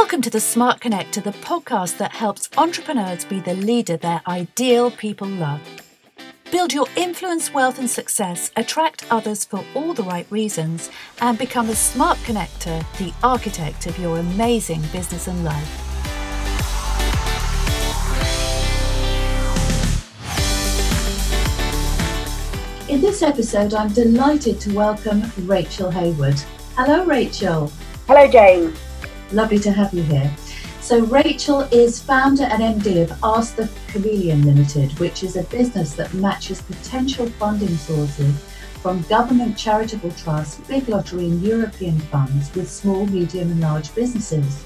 Welcome to the Smart Connector, the podcast that helps entrepreneurs be the leader their ideal people love. Build your influence, wealth, and success, attract others for all the right reasons, and become a smart connector, the architect of your amazing business and life. In this episode, I'm delighted to welcome Rachel Hayward. Hello, Rachel. Hello, Jane. Lovely to have you here. So, Rachel is founder and MD of Ask the Chameleon Limited, which is a business that matches potential funding sources from government charitable trusts, big lottery, and European funds with small, medium, and large businesses.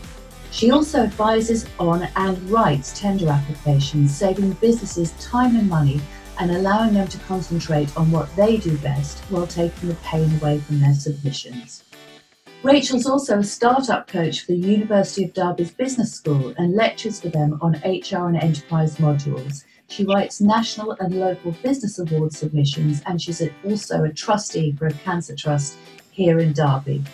She also advises on and writes tender applications, saving businesses time and money and allowing them to concentrate on what they do best while taking the pain away from their submissions. Rachel's also a startup coach for the University of Derby's Business School and lectures for them on HR and enterprise modules. She writes national and local business award submissions, and she's also a trustee for a cancer trust here in Derby.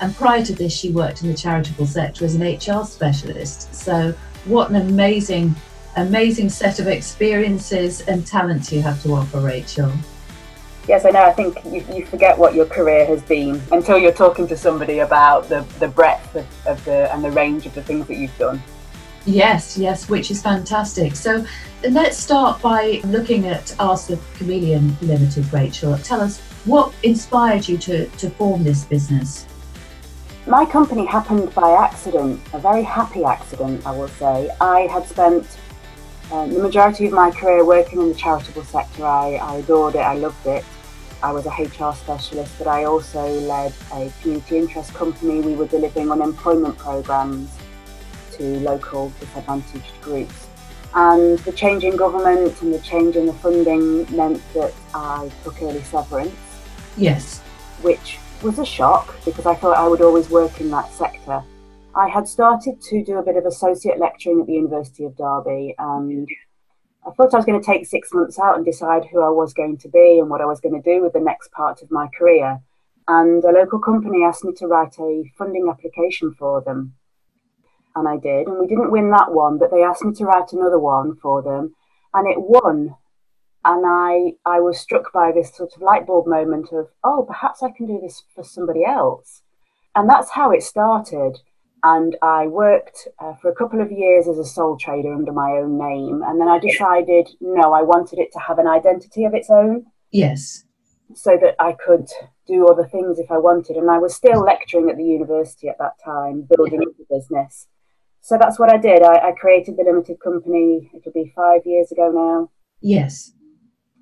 And prior to this, she worked in the charitable sector as an HR specialist. So, what an amazing, amazing set of experiences and talents you have to offer, Rachel. Yes, I know. I think you, you forget what your career has been until you're talking to somebody about the, the breadth of, of the and the range of the things that you've done. Yes, yes, which is fantastic. So let's start by looking at Ask the Chameleon Limited, Rachel. Tell us what inspired you to, to form this business? My company happened by accident, a very happy accident, I will say. I had spent um, the majority of my career working in the charitable sector. I, I adored it, I loved it. I was a HR specialist, but I also led a community interest company. We were delivering unemployment programs to local disadvantaged groups. And the change in government and the change in the funding meant that I took early severance. Yes. Which was a shock because I thought I would always work in that sector. I had started to do a bit of associate lecturing at the University of Derby and I thought I was going to take six months out and decide who I was going to be and what I was going to do with the next part of my career. And a local company asked me to write a funding application for them. And I did. And we didn't win that one, but they asked me to write another one for them. And it won. And I, I was struck by this sort of light bulb moment of, oh, perhaps I can do this for somebody else. And that's how it started and I worked uh, for a couple of years as a sole trader under my own name. And then I decided, no, I wanted it to have an identity of its own. Yes. So that I could do other things if I wanted. And I was still lecturing at the university at that time, building up the business. So that's what I did. I, I created the limited company. It'll be five years ago now. Yes.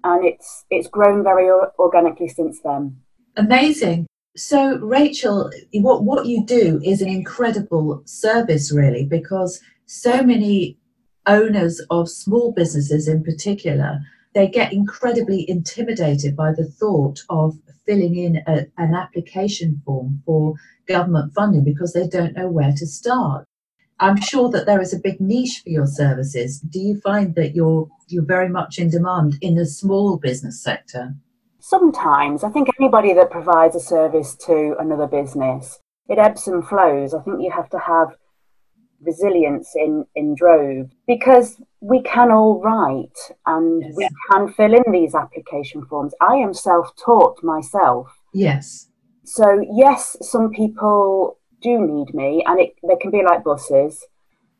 And it's it's grown very organically since then. Amazing. So, Rachel, what, what you do is an incredible service, really, because so many owners of small businesses in particular, they get incredibly intimidated by the thought of filling in a, an application form for government funding because they don't know where to start. I'm sure that there is a big niche for your services. Do you find that you're you're very much in demand in the small business sector? Sometimes I think anybody that provides a service to another business, it ebbs and flows. I think you have to have resilience in, in drove because we can all write and yes. we can fill in these application forms. I am self taught myself. Yes. So, yes, some people do need me, and it, they can be like buses.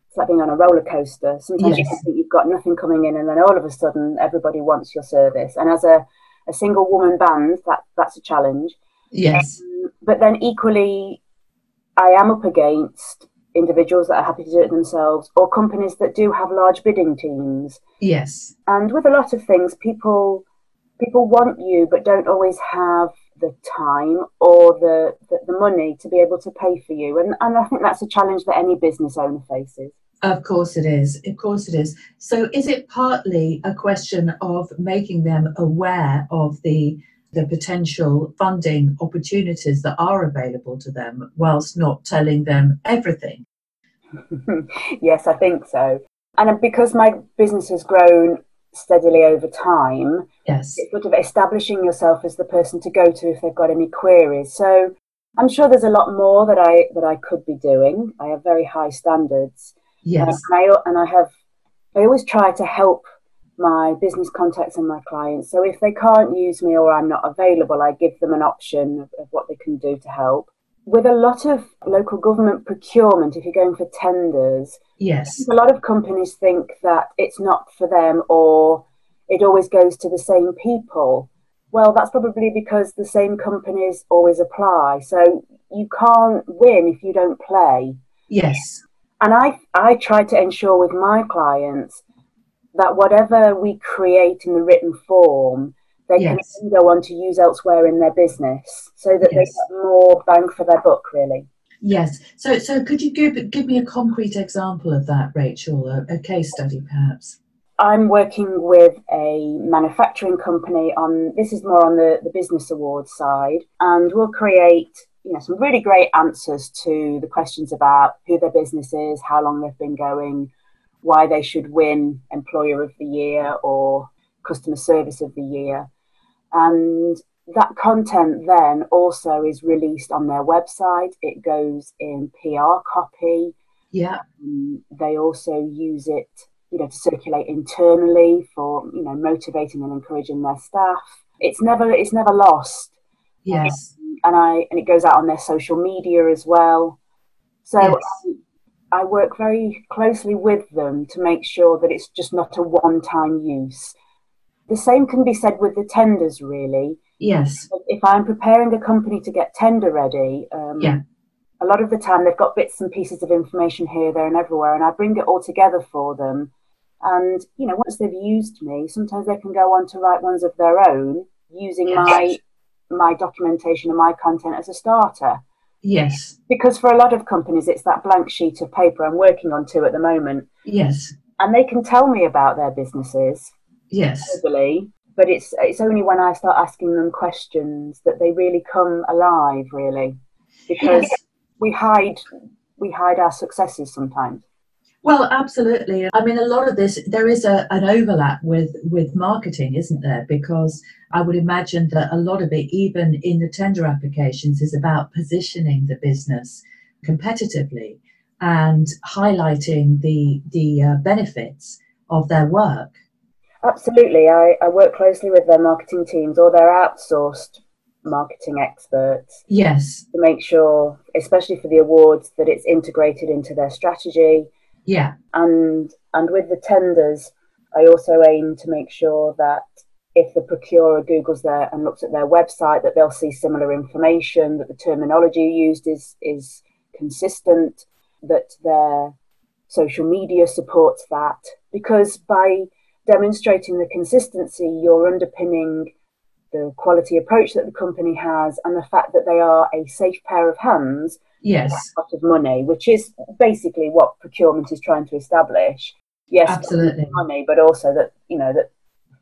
It's like being on a roller coaster. Sometimes yes. you think you've got nothing coming in, and then all of a sudden, everybody wants your service. And as a a single woman band, that that's a challenge. Yes. Um, but then equally, I am up against individuals that are happy to do it themselves or companies that do have large bidding teams. Yes. And with a lot of things, people people want you but don't always have the time or the, the, the money to be able to pay for you. And, and I think that's a challenge that any business owner faces. Of course it is. Of course it is. So is it partly a question of making them aware of the the potential funding opportunities that are available to them whilst not telling them everything? yes, I think so. And because my business has grown steadily over time, yes, it's sort of establishing yourself as the person to go to if they've got any queries. So I'm sure there's a lot more that I that I could be doing. I have very high standards. Yes. Uh, and, I, and I have I always try to help my business contacts and my clients. So if they can't use me or I'm not available, I give them an option of, of what they can do to help. With a lot of local government procurement, if you're going for tenders, yes, a lot of companies think that it's not for them or it always goes to the same people. Well, that's probably because the same companies always apply. So you can't win if you don't play. Yes. And I, I try to ensure with my clients that whatever we create in the written form, they yes. can go on to use elsewhere in their business so that yes. they get more bang for their buck, really. Yes. So, so could you give, give me a concrete example of that, Rachel, a, a case study perhaps? I'm working with a manufacturing company on this is more on the, the business awards side, and we'll create you know some really great answers to the questions about who their business is, how long they've been going, why they should win Employer of the Year or Customer Service of the Year. And that content then also is released on their website. It goes in PR copy. Yeah. Um, they also use it, you know, to circulate internally for, you know, motivating and encouraging their staff. It's never it's never lost. Yes. And I and it goes out on their social media as well. So yes. um, I work very closely with them to make sure that it's just not a one time use. The same can be said with the tenders, really. Yes. If I'm preparing a company to get tender ready, um, yeah. a lot of the time they've got bits and pieces of information here, there, and everywhere, and I bring it all together for them. And you know, once they've used me, sometimes they can go on to write ones of their own using yes. my my documentation and my content as a starter. Yes. Because for a lot of companies, it's that blank sheet of paper I'm working on to at the moment. Yes. And they can tell me about their businesses. Yes. Verbally, but it's it's only when I start asking them questions that they really come alive, really, because we hide we hide our successes sometimes. Well, absolutely. I mean, a lot of this, there is a, an overlap with, with marketing, isn't there? Because I would imagine that a lot of it, even in the tender applications, is about positioning the business competitively and highlighting the, the uh, benefits of their work. Absolutely. I, I work closely with their marketing teams or their outsourced marketing experts. Yes. To make sure, especially for the awards, that it's integrated into their strategy yeah. And and with the tenders, I also aim to make sure that if the procurer Googles there and looks at their website, that they'll see similar information, that the terminology used is is consistent, that their social media supports that. Because by demonstrating the consistency, you're underpinning the quality approach that the company has and the fact that they are a safe pair of hands yes. lot of money which is basically what procurement is trying to establish. Yes absolutely. money but also that you know that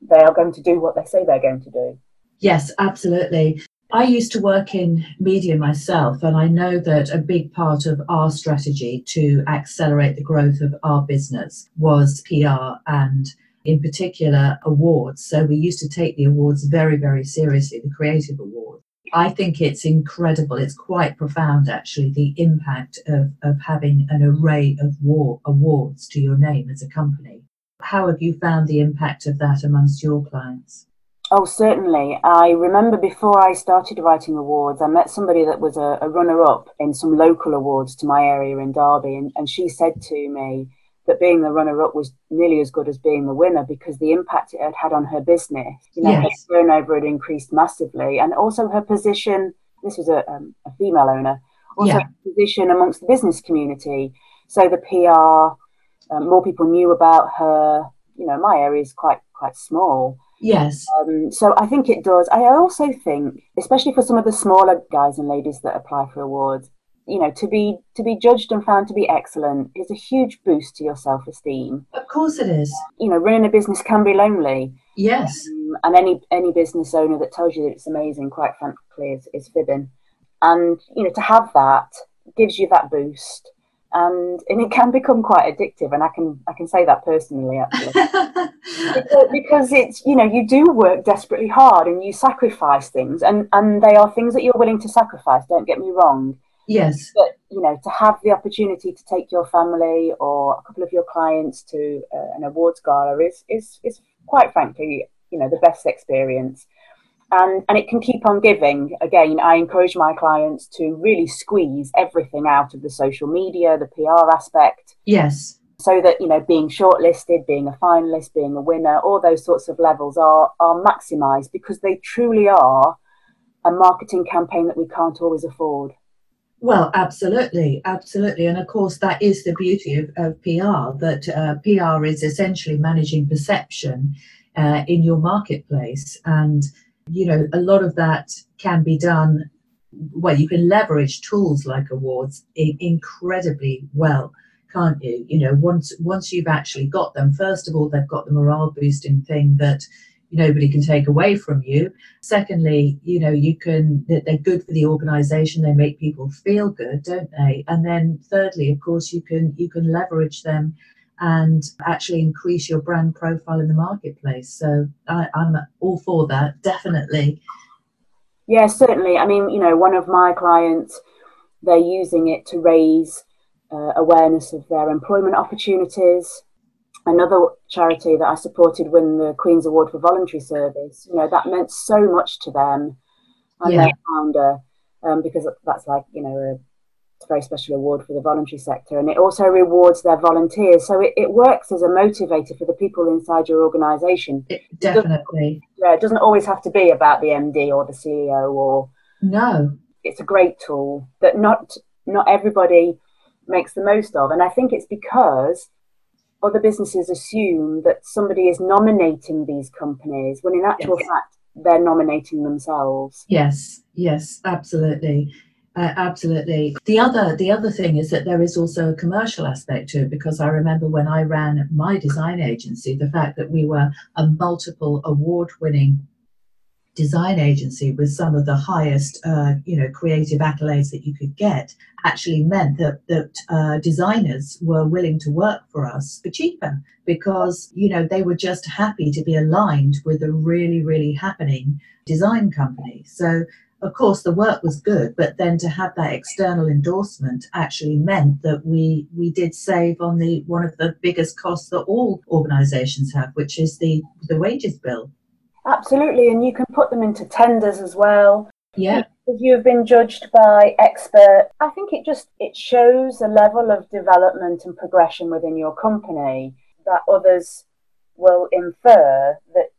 they are going to do what they say they're going to do. Yes absolutely. I used to work in media myself, and I know that a big part of our strategy to accelerate the growth of our business was PR and, in particular, awards. So we used to take the awards very, very seriously, the creative awards. I think it's incredible. It's quite profound, actually, the impact of, of having an array of war, awards to your name as a company. How have you found the impact of that amongst your clients? Oh, certainly. I remember before I started writing awards, I met somebody that was a, a runner up in some local awards to my area in Derby, and, and she said to me, that being the runner up was nearly as good as being the winner because the impact it had had on her business. You know, yes. her turnover had increased massively, and also her position. This was a, um, a female owner. Also, yeah. position amongst the business community. So the PR, um, more people knew about her. You know, my area is quite quite small. Yes. Um, so I think it does. I also think, especially for some of the smaller guys and ladies that apply for awards, you know to be to be judged and found to be excellent is a huge boost to your self-esteem. Of course it is. You know running a business can be lonely. Yes. Um, and any any business owner that tells you that it's amazing quite frankly is, is fibbing. And you know to have that gives you that boost. And and it can become quite addictive and i can i can say that personally actually. Because, it's you know you do work desperately hard and you sacrifice things and and they are things that you're willing to sacrifice don't get me wrong yes. But you know to have the opportunity to take your family or a couple of your clients to uh, an awards gala is is is quite frankly you know the best experience. And and it can keep on giving. Again i encourage my clients to really squeeze everything out of the social media the pr aspect. Yes. So that you know being shortlisted being a finalist being a winner all those sorts of levels are are maximized because they truly are a marketing campaign that we can't always afford well absolutely absolutely and of course that is the beauty of, of pr that uh, pr is essentially managing perception uh, in your marketplace and you know, a lot of that can be done. Well, you can leverage tools like awards incredibly well, can't you? You know, once once you've actually got them, first of all, they've got the morale boosting thing that nobody can take away from you. Secondly, you know, you can they're good for the organization. They make people feel good, don't they? And then thirdly, of course, you can you can leverage them and actually increase your brand profile in the marketplace. So I, am all for that, definitely. Yeah, certainly. I mean, you know, one of my clients, they're using it to raise uh, awareness of their employment opportunities. Another charity that I supported win the Queen's Award for Voluntary Service. You know, that meant so much to them and yeah. their founder um, because that's like, you know, a a very special award for the voluntary sector and it also rewards their volunteers so it, it works as a motivator for the people inside your organization definitely it yeah it doesn't always have to be about the md or the ceo or no it's a great tool that not not everybody makes the most of and i think it's because other businesses assume that somebody is nominating these companies when in actual yes. fact they're nominating themselves yes yes absolutely uh, absolutely. The other the other thing is that there is also a commercial aspect to it because I remember when I ran my design agency, the fact that we were a multiple award winning design agency with some of the highest uh, you know creative accolades that you could get actually meant that that uh, designers were willing to work for us for cheaper because you know they were just happy to be aligned with a really really happening design company. So of course the work was good but then to have that external endorsement actually meant that we we did save on the one of the biggest costs that all organizations have which is the the wages bill absolutely and you can put them into tenders as well yeah if you've been judged by expert i think it just it shows a level of development and progression within your company that others will infer that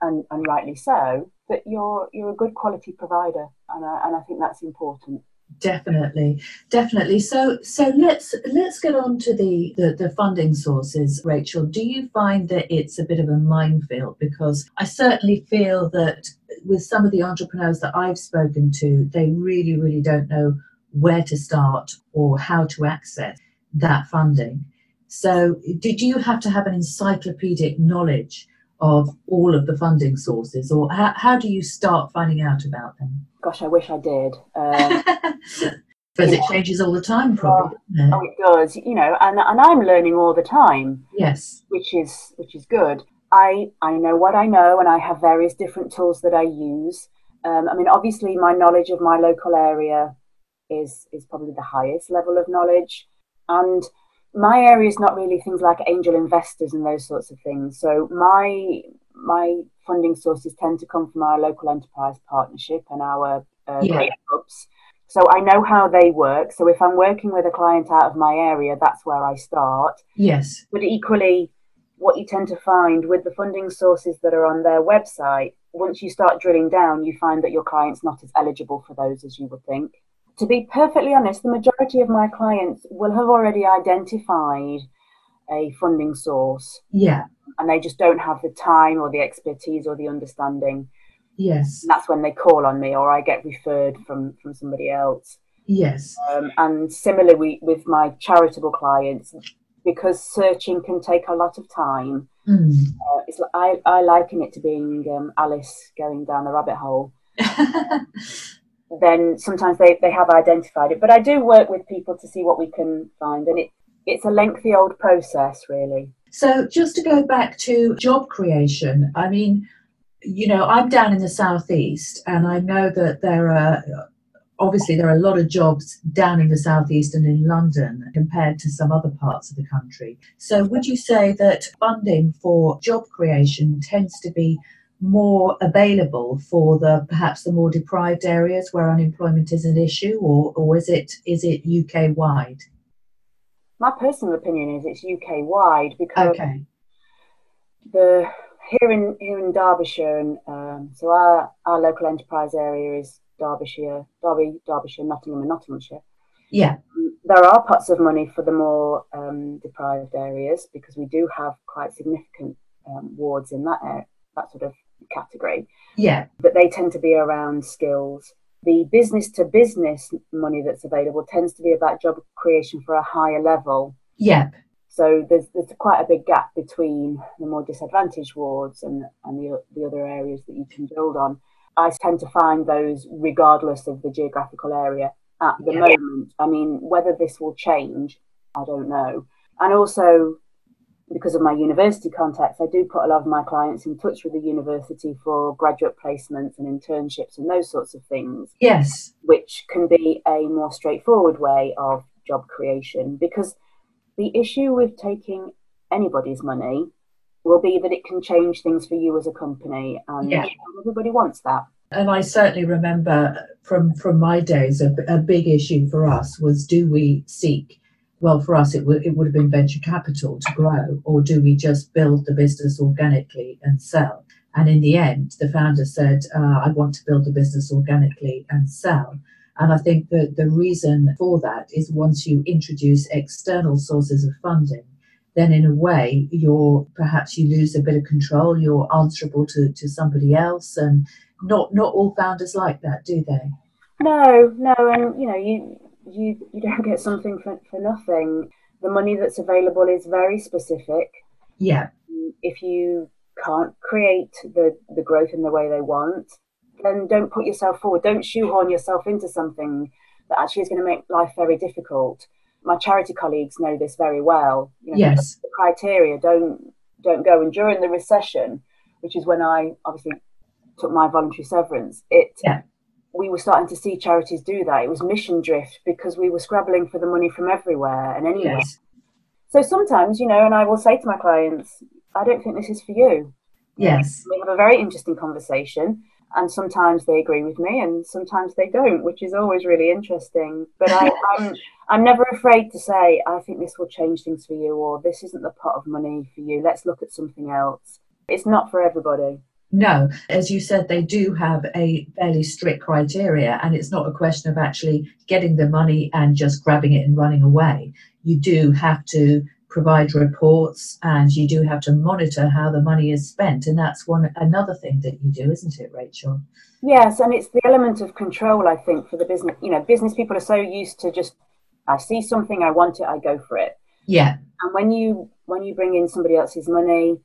and, and rightly so that you're you're a good quality provider, and I, and I think that's important. Definitely, definitely. So, so let's let's get on to the, the the funding sources. Rachel, do you find that it's a bit of a minefield? Because I certainly feel that with some of the entrepreneurs that I've spoken to, they really, really don't know where to start or how to access that funding. So, did you have to have an encyclopedic knowledge of all of the funding sources, or how, how do you start finding out about them? Gosh, I wish I did. Um, because it changes all the time, probably. Oh, oh, it does. You know, and and I'm learning all the time. Yes, which is which is good. I I know what I know, and I have various different tools that I use. Um, I mean, obviously, my knowledge of my local area is is probably the highest level of knowledge, and my area is not really things like angel investors and those sorts of things. So my my funding sources tend to come from our local enterprise partnership and our uh, yeah. great clubs. So I know how they work. So if I'm working with a client out of my area, that's where I start. Yes. But equally, what you tend to find with the funding sources that are on their website, once you start drilling down, you find that your client's not as eligible for those as you would think to be perfectly honest, the majority of my clients will have already identified a funding source. Yeah. And they just don't have the time or the expertise or the understanding. Yes. And that's when they call on me or I get referred from, from somebody else. Yes. Um, and similarly with my charitable clients, because searching can take a lot of time. Mm. Uh, it's, I, I liken it to being um, Alice going down the rabbit hole. then sometimes they, they have identified it. But I do work with people to see what we can find, and it, it's a lengthy old process, really. So, just to go back to job creation, I mean, you know, I'm down in the southeast, and I know that there are obviously there are a lot of jobs down in the southeast and in London compared to some other parts of the country. So, would you say that funding for job creation tends to be more available for the perhaps the more deprived areas where unemployment is an issue, or or is it is it UK wide? My personal opinion is it's UK wide because okay. the here in here in Derbyshire, and um, so our our local enterprise area is Derbyshire, Derby, Derbyshire, Nottingham, and Nottinghamshire. Yeah, um, there are pots of money for the more um, deprived areas because we do have quite significant um, wards in that area, that sort of category. Yeah, but they tend to be around skills. The business to business money that's available tends to be about job creation for a higher level. Yeah. So there's there's quite a big gap between the more disadvantaged wards and, and the, the other areas that you can build on. I tend to find those regardless of the geographical area at the yeah. moment. I mean, whether this will change, I don't know. And also, because of my university contacts, I do put a lot of my clients in touch with the university for graduate placements and internships and those sorts of things. Yes. Which can be a more straightforward way of job creation because the issue with taking anybody's money will be that it can change things for you as a company, and yeah. everybody wants that. And I certainly remember from from my days, a, a big issue for us was: do we seek? Well, for us, it would it would have been venture capital to grow, or do we just build the business organically and sell? And in the end, the founder said, uh, "I want to build the business organically and sell." And I think that the reason for that is once you introduce external sources of funding, then in a way you're perhaps you lose a bit of control you're answerable to, to somebody else and not not all founders like that do they no no and you know you you you don't get something for, for nothing the money that's available is very specific yeah if you can't create the the growth in the way they want then don't put yourself forward don't shoehorn yourself into something that actually is going to make life very difficult my charity colleagues know this very well. You know, yes. The criteria don't don't go. And during the recession, which is when I obviously took my voluntary severance, it yeah. We were starting to see charities do that. It was mission drift because we were scrabbling for the money from everywhere and anywhere. Yes. So sometimes, you know, and I will say to my clients, I don't think this is for you. Yes. We have a very interesting conversation and sometimes they agree with me and sometimes they don't which is always really interesting but I, I'm, I'm never afraid to say i think this will change things for you or this isn't the pot of money for you let's look at something else it's not for everybody no, as you said, they do have a fairly strict criteria, and it's not a question of actually getting the money and just grabbing it and running away. You do have to provide reports and you do have to monitor how the money is spent and that's one another thing that you do isn't it rachel? Yes and it's the element of control i think for the business you know business people are so used to just i see something i want it i go for it. Yeah. And when you when you bring in somebody else's money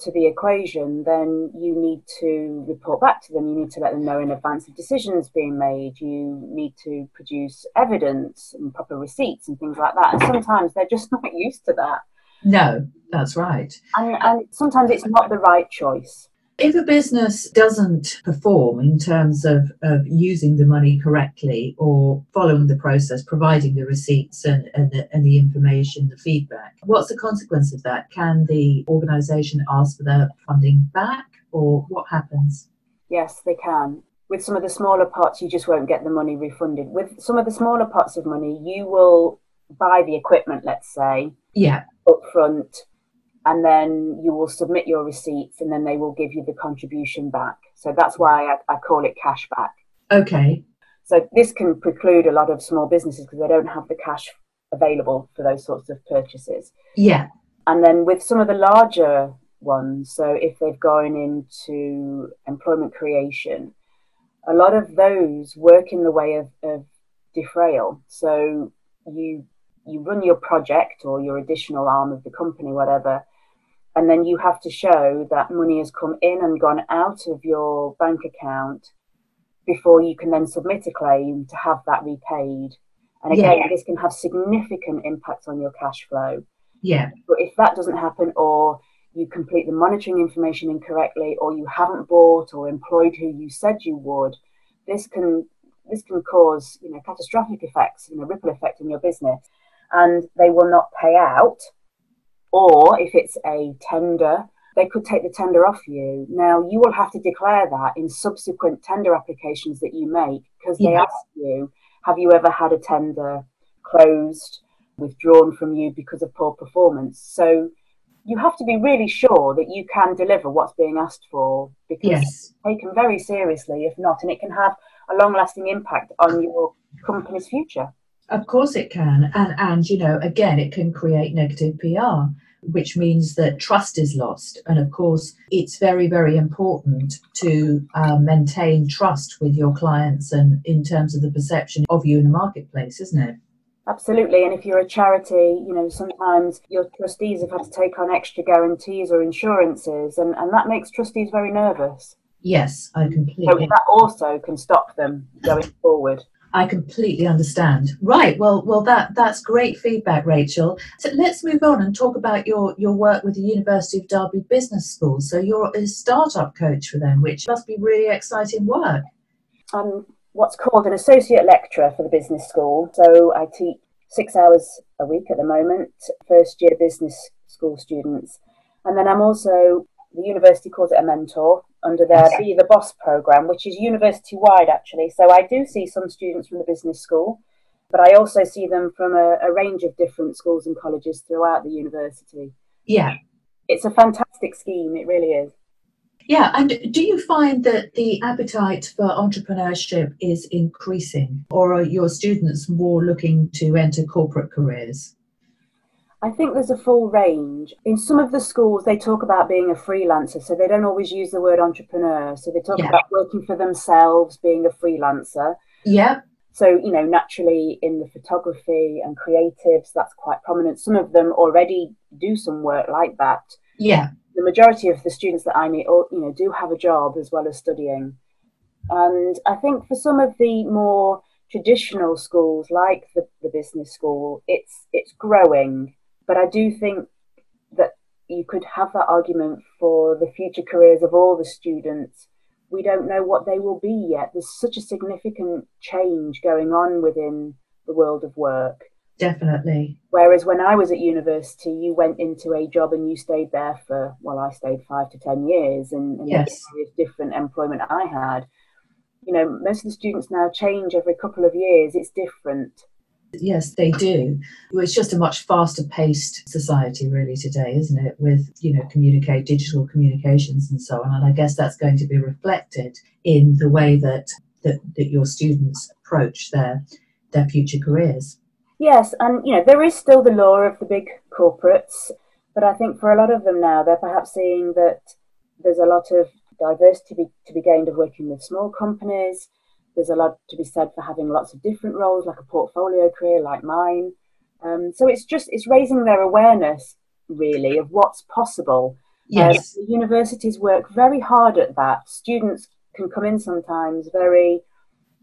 to the equation, then you need to report back to them. You need to let them know in advance of decisions being made. You need to produce evidence and proper receipts and things like that. And sometimes they're just not used to that. No, that's right. And, and sometimes it's not the right choice. If a business doesn't perform in terms of, of using the money correctly or following the process, providing the receipts and, and, the, and the information, the feedback, what's the consequence of that? Can the organisation ask for their funding back or what happens? Yes, they can. With some of the smaller pots, you just won't get the money refunded. With some of the smaller pots of money, you will buy the equipment, let's say, yeah, upfront and then you will submit your receipts and then they will give you the contribution back. So that's why I, I call it cash back. Okay. So this can preclude a lot of small businesses because they don't have the cash available for those sorts of purchases. Yeah. And then with some of the larger ones, so if they've gone into employment creation, a lot of those work in the way of, of defrayal. So you you run your project or your additional arm of the company, whatever, and then you have to show that money has come in and gone out of your bank account before you can then submit a claim to have that repaid. And again, Yeah. this can have significant impacts on your cash flow. Yeah. But if that doesn't happen, or you complete the monitoring information incorrectly, or you haven't bought or employed who you said you would, this can this can cause you know catastrophic effects, you know ripple effect in your business, and they will not pay out. Or if it's a tender, they could take the tender off you. Now you will have to declare that in subsequent tender applications that you make because they Yeah. ask you, have you ever had a tender closed, withdrawn from you because of poor performance? So you have to be really sure that you can deliver what's being asked for because Yes. it's taken very seriously if not, and it can have a long lasting impact on your company's future. Of course it can. And and you know, again, it can create negative PR, which means that trust is lost. And of course, it's very, very important to uh, maintain trust with your clients and in terms of the perception of you in the marketplace, isn't it? Absolutely. And if you're a charity, you know, sometimes your trustees have had to take on extra guarantees or insurances, and, and that makes trustees very nervous. Yes, I So completely that also can stop them going forward. I completely understand. Right. Well, well, that that's great feedback, Rachel. So let's move on and talk about your your work with the University of Derby Business School. So you're a startup coach for them, which must be really exciting work. I'm what's called an associate lecturer for the business school. So I teach six hours a week at the moment, first year business school students. And then I'm also, the university calls it a mentor under their. Be the Boss program, which is university wide actually. So I do see some students from the business school, but I also see them from a, a range of different schools and colleges throughout the university. Yeah. It's a fantastic scheme, it really is. Yeah, and do you find that the appetite for entrepreneurship is increasing, or are your students more looking to enter corporate careers? I think there's a full range. In some of the schools, they talk about being a freelancer, so they don't always use the word entrepreneur. So they talk Yeah. about working for themselves, being a freelancer. Yeah, So, you know, naturally in the photography and creatives, that's quite prominent. Some of them already do some work like that. yeah, The majority of the students that I meet, all, you know, do have a job as well as studying. And I think for some of the more traditional schools, like the, the business school, it's it's growing. But I do think that you could have that argument for the future careers of all the students. We don't know what they will be yet. There's such a significant change going on within the world of work. definitely. Whereas when I was at university, you went into a job and you stayed there for, well, I stayed five to 10 years and, and Yes. different employment I had. You know, most of the students now change every couple of years. It's different. Yes, they do. It's just a much faster paced society, really, today, isn't it? With, you know, communicate, digital communications and so on. And I guess that's going to be reflected in the way that, that, that your students approach their, their future careers. Yes, and you know, there is still the law of the big corporates, but I think for a lot of them now, they're perhaps seeing that there's a lot of diversity to be, to be gained of working with small companies. There's a lot to be said for having lots of different roles, like a portfolio career like mine. Um, so it's just it's raising their awareness really of what's possible. Uh, Yes. the universities work very hard at that. Students can come in sometimes very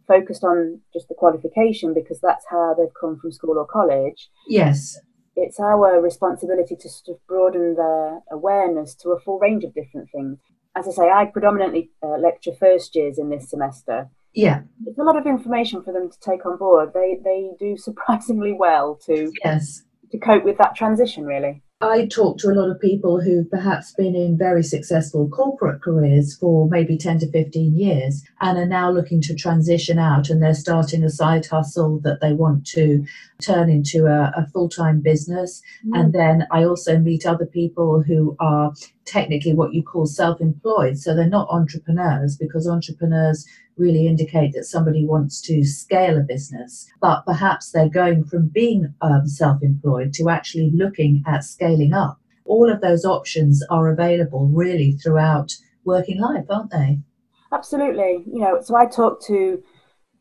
focused on just the qualification because that's how they've come from school or college. Yes. It's our responsibility to sort of broaden their awareness to a full range of different things. As I say, I predominantly uh, lecture first years in this semester. Yeah. It's a lot of information for them to take on board. They they do surprisingly well to Yes. to cope with that transition. Really. I talk to a lot of people who've perhaps been in very successful corporate careers for maybe 10 to 15 years and are now looking to transition out and they're starting a side hustle that they want to turn into a, a full time business. Mm. And then I also meet other people who are technically what you call self employed. So they're not entrepreneurs because entrepreneurs really indicate that somebody wants to scale a business, but perhaps they're going from being um, self employed to actually looking at scaling up. All of those options are available really throughout working life, aren't they? Absolutely. You know, so I talk to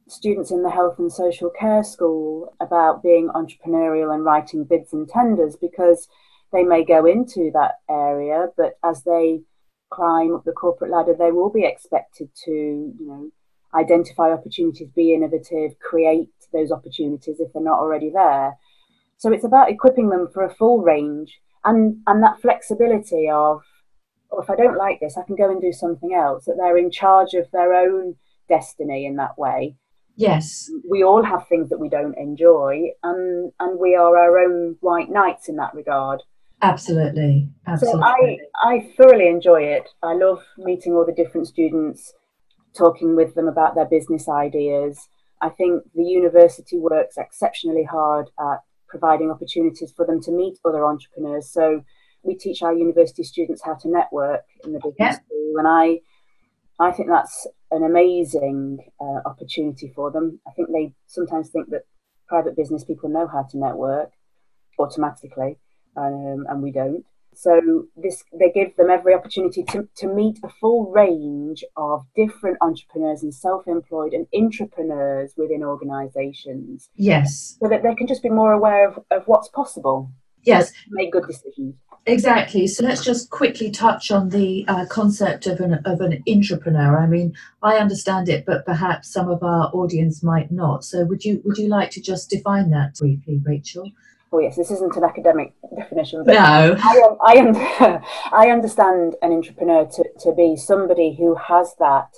students in the health and social care school about being entrepreneurial and writing bids and tenders because they may go into that area, but as they climb up the corporate ladder, they will be expected to, you know, identify opportunities, be innovative, create those opportunities if they're not already there. So it's about equipping them for a full range and, and that flexibility of, oh, if I don't like this, I can go and do something else, that they're in charge of their own destiny in that way. Yes. We all have things that we don't enjoy, and, and we are our own white knights in that regard. Absolutely. Absolutely. So I, I thoroughly enjoy it. I love meeting all the different students, talking with them about their business ideas. I think the university works exceptionally hard at providing opportunities for them to meet other entrepreneurs. So we teach our university students how to network in the business yeah. school, and I I think that's an amazing uh, opportunity for them. I think they sometimes think that private business people know how to network automatically, um, and we don't. So this they give them every opportunity to, to meet a full range of different entrepreneurs and self-employed and entrepreneurs within organizations. Yes. So that they can just be more aware of, of what's possible. Yes. Make good decisions. Exactly. So let's just quickly touch on the uh, concept of an of an entrepreneur. I mean, I understand it, but perhaps some of our audience might not. So would you would you like to just define that briefly, Rachel? Oh yes, this isn't an academic definition, but no. I, I, I understand an entrepreneur to, to be somebody who has that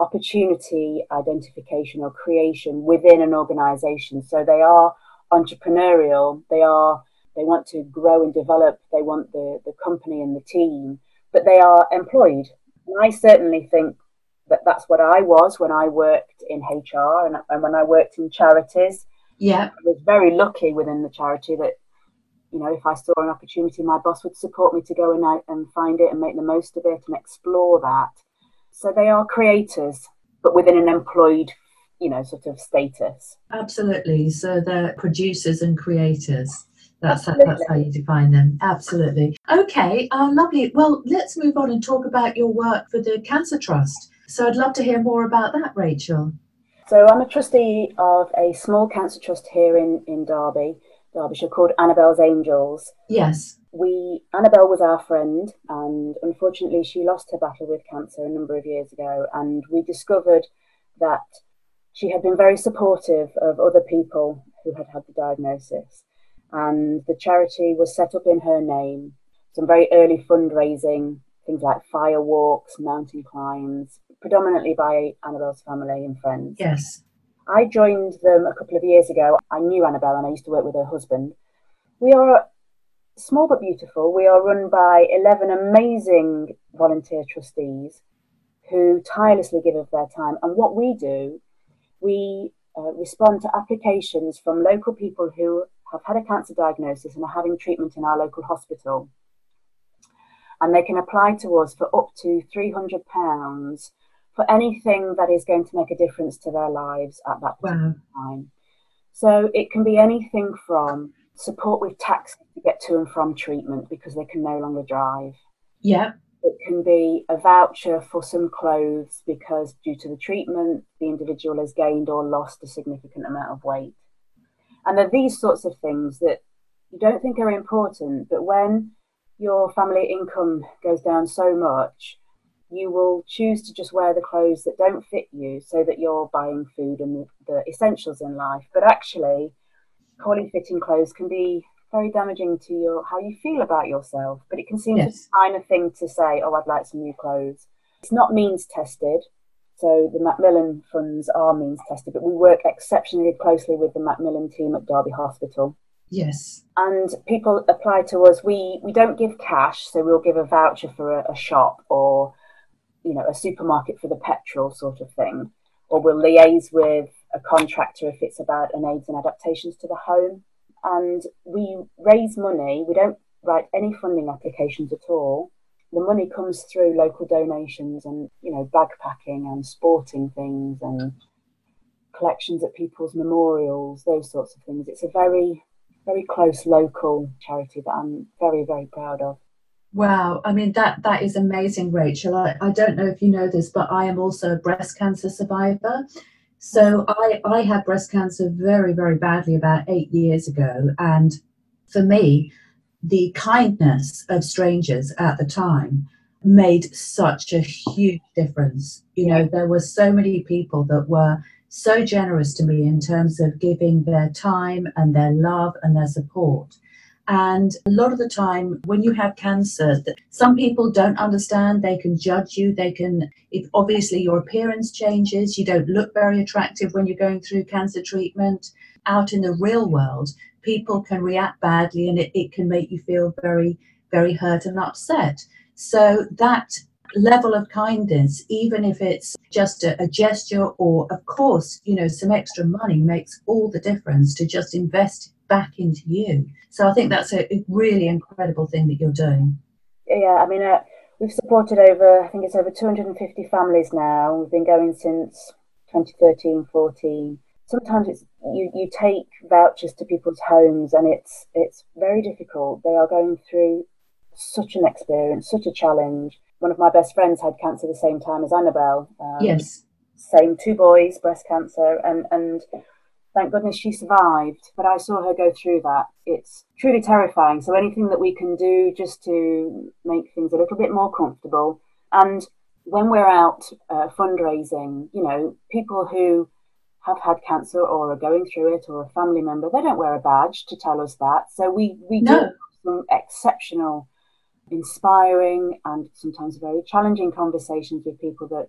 opportunity identification or creation within an organization. So they are entrepreneurial, they are they want to grow and develop, they want the, the company and the team, but they are employed. And I certainly think that that's what I was when I worked in HR and, and when I worked in charities yeah. I was very lucky within the charity that, you know, if I saw an opportunity, my boss would support me to go and, and find it and make the most of it and explore that. So they are creators, but within an employed, you know, sort of status. Absolutely. So they're producers and creators. That's how, that's how you define them. Absolutely. Okay, uh, lovely. Well, let's move on and talk about your work for the Cancer Trust. So I'd love to hear more about that, Rachel. So I'm a trustee of a small cancer trust here in, in Derby, Derbyshire, called Annabelle's Angels. Yes. We Annabelle was our friend, and unfortunately, she lost her battle with cancer a number of years ago. And we discovered that she had been very supportive of other people who had had the diagnosis. And the charity was set up in her name. Some very early fundraising, things like fire walks, mountain climbs, predominantly by Annabelle's family and friends. Yes. I joined them a couple of years ago. I knew Annabelle and I used to work with her husband. We are small but beautiful. We are run by 11 amazing volunteer trustees who tirelessly give of their time. And what we do, we uh, respond to applications from local people who have had a cancer diagnosis and are having treatment in our local hospital. And they can apply to us for up to £300 for anything that is going to make a difference to their lives at that wow. time. So it can be anything from support with taxi to get to and from treatment because they can no longer drive. Yeah. It can be a voucher for some clothes because due to the treatment, the individual has gained or lost a significant amount of weight. And they're these sorts of things that you don't think are important, but when your family income goes down so much, you will choose to just wear the clothes that don't fit you so that you're buying food and the, essentials in life. But actually, poorly fitting clothes can be very damaging to your how you feel about yourself. But it can seem yes. a kind of thing to say, oh, I'd like some new clothes. It's not means tested. So the Macmillan funds are means tested, but we work exceptionally closely with the Macmillan team at Derby Hospital. Yes. And people apply to us. We we don't give cash, so we'll give a voucher for a, a shop or you know, a supermarket for the petrol sort of thing, or we'll liaise with a contractor if it's about an aids and adaptations to the home. And we raise money. We don't write any funding applications at all. The money comes through local donations and you know backpacking and sporting things and collections at people's memorials, those sorts of things. It's a very very close local charity that I'm very very proud of. Wow, I mean that that is amazing, Rachel. I, I don't know if you know this, but I am also a breast cancer survivor. So I I had breast cancer very very badly about eight years ago, and for me, the kindness of strangers at the time made such a huge difference. You know, there were so many people that were so generous to me in terms of giving their time and their love and their support. And a lot of the time, when you have cancer, some people don't understand. They can judge you. They can, if obviously your appearance changes, you don't look very attractive when you're going through cancer treatment. Out in the real world, people can react badly and it, it can make you feel very, very hurt and upset. So that level of kindness, even if it's just a, a, gesture or, of course, you know, some extra money makes all the difference to just invest back into you. So I think that's a, a really incredible thing that you're doing. Yeah, I mean, uh, we've supported over, I think it's over 250 families now. We've been going since 2013, 14. Sometimes it's you, you take vouchers to people's homes and it's it's very difficult. They are going through such an experience, such a challenge. One of my best friends had cancer the same time as Annabelle. Um, yes. Same two boys, breast cancer, and and thank goodness she survived. But I saw her go through that. It's truly terrifying. So anything that we can do just to make things a little bit more comfortable. And when we're out uh, fundraising, you know, people who have had cancer or are going through it or a family member, they don't wear a badge to tell us that. So we, we no. do some exceptional, inspiring, and sometimes very challenging conversations with people that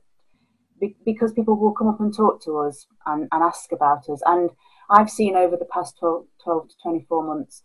because people will come up and talk to us and, and ask about us. And I've seen over the past 12, 12 to 24 months,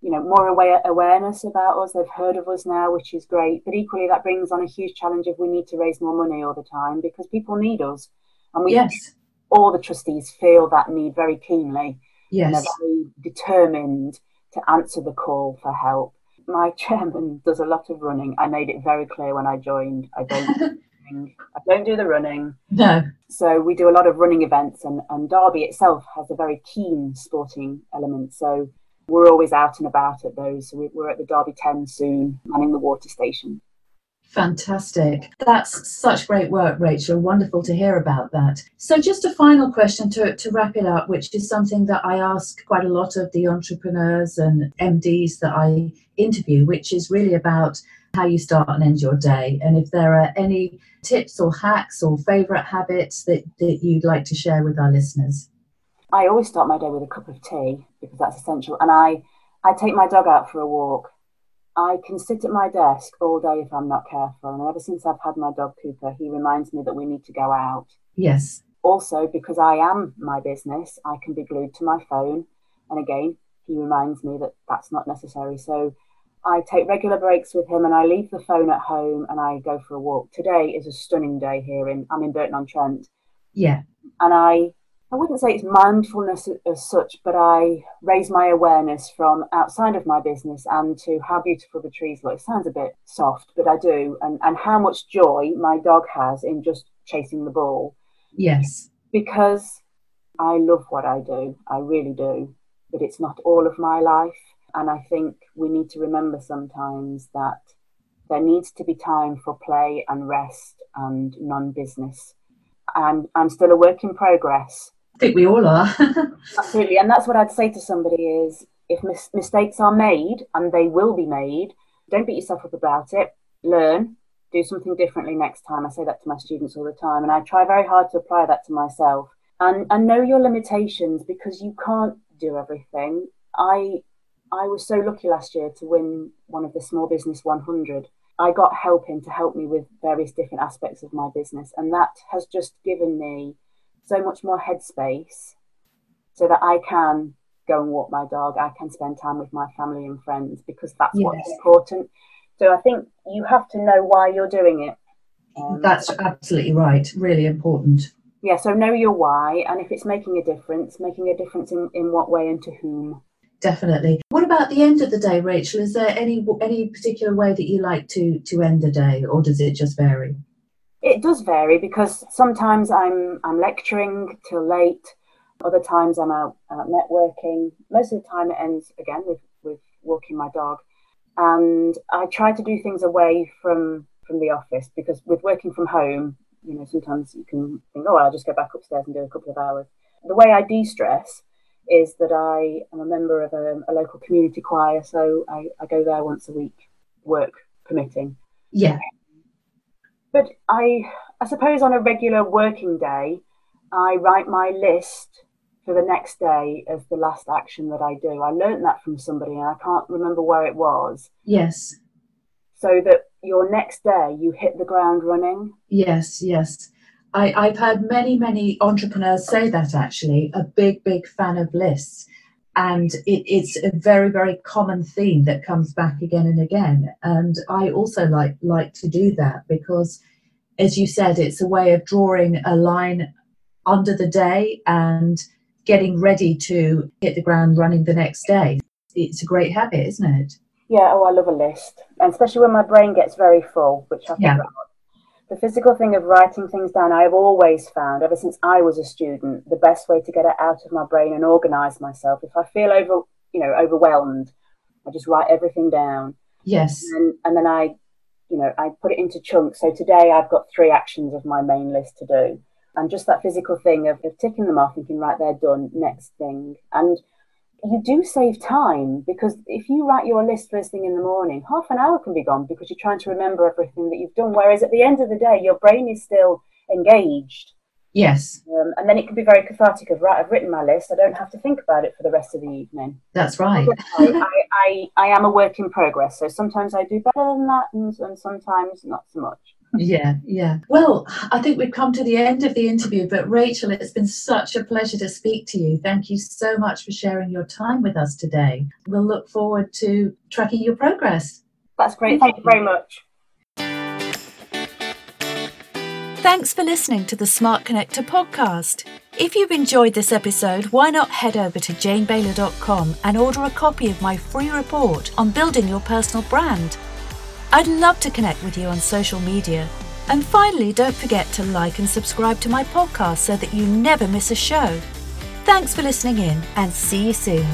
you know, more aware, awareness about us. They've heard of us now, which is great. But equally, that brings on a huge challenge if we need to raise more money all the time because people need us. And we, yes. all the trustees feel that need very keenly. Yes. And they're very determined to answer the call for help. My chairman does a lot of running. I made it very clear when I joined. I don't running. I don't do the running. No. So we do a lot of running events, and, and Derby itself has a very keen sporting element. So we're always out and about at those. So we're at the Derby 10 soon, manning the water station. Fantastic. That's such great work, Rachel. Wonderful to hear about that. So, just a final question to, to wrap it up, which is something that I ask quite a lot of the entrepreneurs and MDs that I interview, which is really about how you start and end your day. And if there are any tips or hacks or favourite habits that, that you'd like to share with our listeners. I always start my day with a cup of tea because that's essential. And I, I take my dog out for a walk. I can sit at my desk all day if I'm not careful. And ever since I've had my dog Cooper, he reminds me that we need to go out. Yes. Also, because I am my business, I can be glued to my phone. And again, he reminds me that that's not necessary. So I take regular breaks with him and I leave the phone at home and I go for a walk. Today is a stunning day here in I'm in Burton on Trent. Yeah. And I I wouldn't say it's mindfulness as such, but I raise my awareness from outside of my business and to how beautiful the trees look. It sounds a bit soft, but I do, and, and how much joy my dog has in just chasing the ball. Yes. Because I love what I do, I really do, but it's not all of my life. And I think we need to remember sometimes that there needs to be time for play and rest and non business. And I'm still a work in progress. I think we all are. Absolutely. And that's what I'd say to somebody is if mis- mistakes are made, and they will be made, don't beat yourself up about it. Learn, do something differently next time. I say that to my students all the time. And I try very hard to apply that to myself. And, and know your limitations because you can't do everything. I I was so lucky last year to win one of the Small Business 100. I got help in to help me with various different aspects of my business, and that has just given me so much more headspace so that I can go and walk my dog, I can spend time with my family and friends because that's yes. what's important. So I think you have to know why you're doing it. Um, that's absolutely right, really important. Yeah, so know your why, and if it's making a difference, making a difference in, in what way and to whom. Definitely. What about the end of the day, Rachel? Is there any any particular way that you like to to end the day, or does it just vary? It does vary because sometimes I'm I'm lecturing till late. Other times I'm out, out networking. Most of the time it ends again with with walking my dog, and I try to do things away from from the office because with working from home, you know, sometimes you can think, oh, I'll just go back upstairs and do a couple of hours. The way I de-stress is that I am a member of a, a local community choir, so I, I, go there once a week, work permitting. Yeah. But I, I suppose on a regular working day, I write my list for the next day as the last action that I do. I learned that from somebody and I can't remember where it was. Yes. So that your next day you hit the ground running. Yes, yes. I, I've heard many, many entrepreneurs say that actually, a big, big fan of lists. And it, it's a very, very common theme that comes back again and again. And I also like like to do that because, as you said, it's a way of drawing a line under the day and getting ready to hit the ground running the next day. It's a great habit, isn't it? Yeah, oh, I love a list, and especially when my brain gets very full, which I think yeah. The physical thing of writing things down, I have always found, ever since I was a student, the best way to get it out of my brain and organise myself. If I feel over, you know, overwhelmed, I just write everything down. Yes. And, and then I, you know, I put it into chunks. So today I've got three actions of my main list to do and just that physical thing of, of ticking them off, and thinking, right, they're done, next thing. And you do save time because if you write your list first thing in the morning, half an hour can be gone because you're trying to remember everything that you've done. Whereas at the end of the day, your brain is still engaged. Yes. Um, and then it can be very cathartic of, right, I've written my list. I don't have to think about it for the rest of the evening. That's right. I, I, I, am a work in progress. So sometimes I do better than that and, and sometimes not so much yeah, yeah. Well, I think we've come to the end of the interview, but Rachel, it's been such a pleasure to speak to you. Thank you so much for sharing your time with us today. We'll look forward to tracking your progress. That's great. Thank you very much. Thanks for listening to the Smart Connector podcast. If you've enjoyed this episode, why not head over to janebayler.com and order a copy of my free report on building your personal brand? I'd love to connect with you on social media. And finally, don't forget to like and subscribe to my podcast so that you never miss a show. Thanks for listening in and see you soon.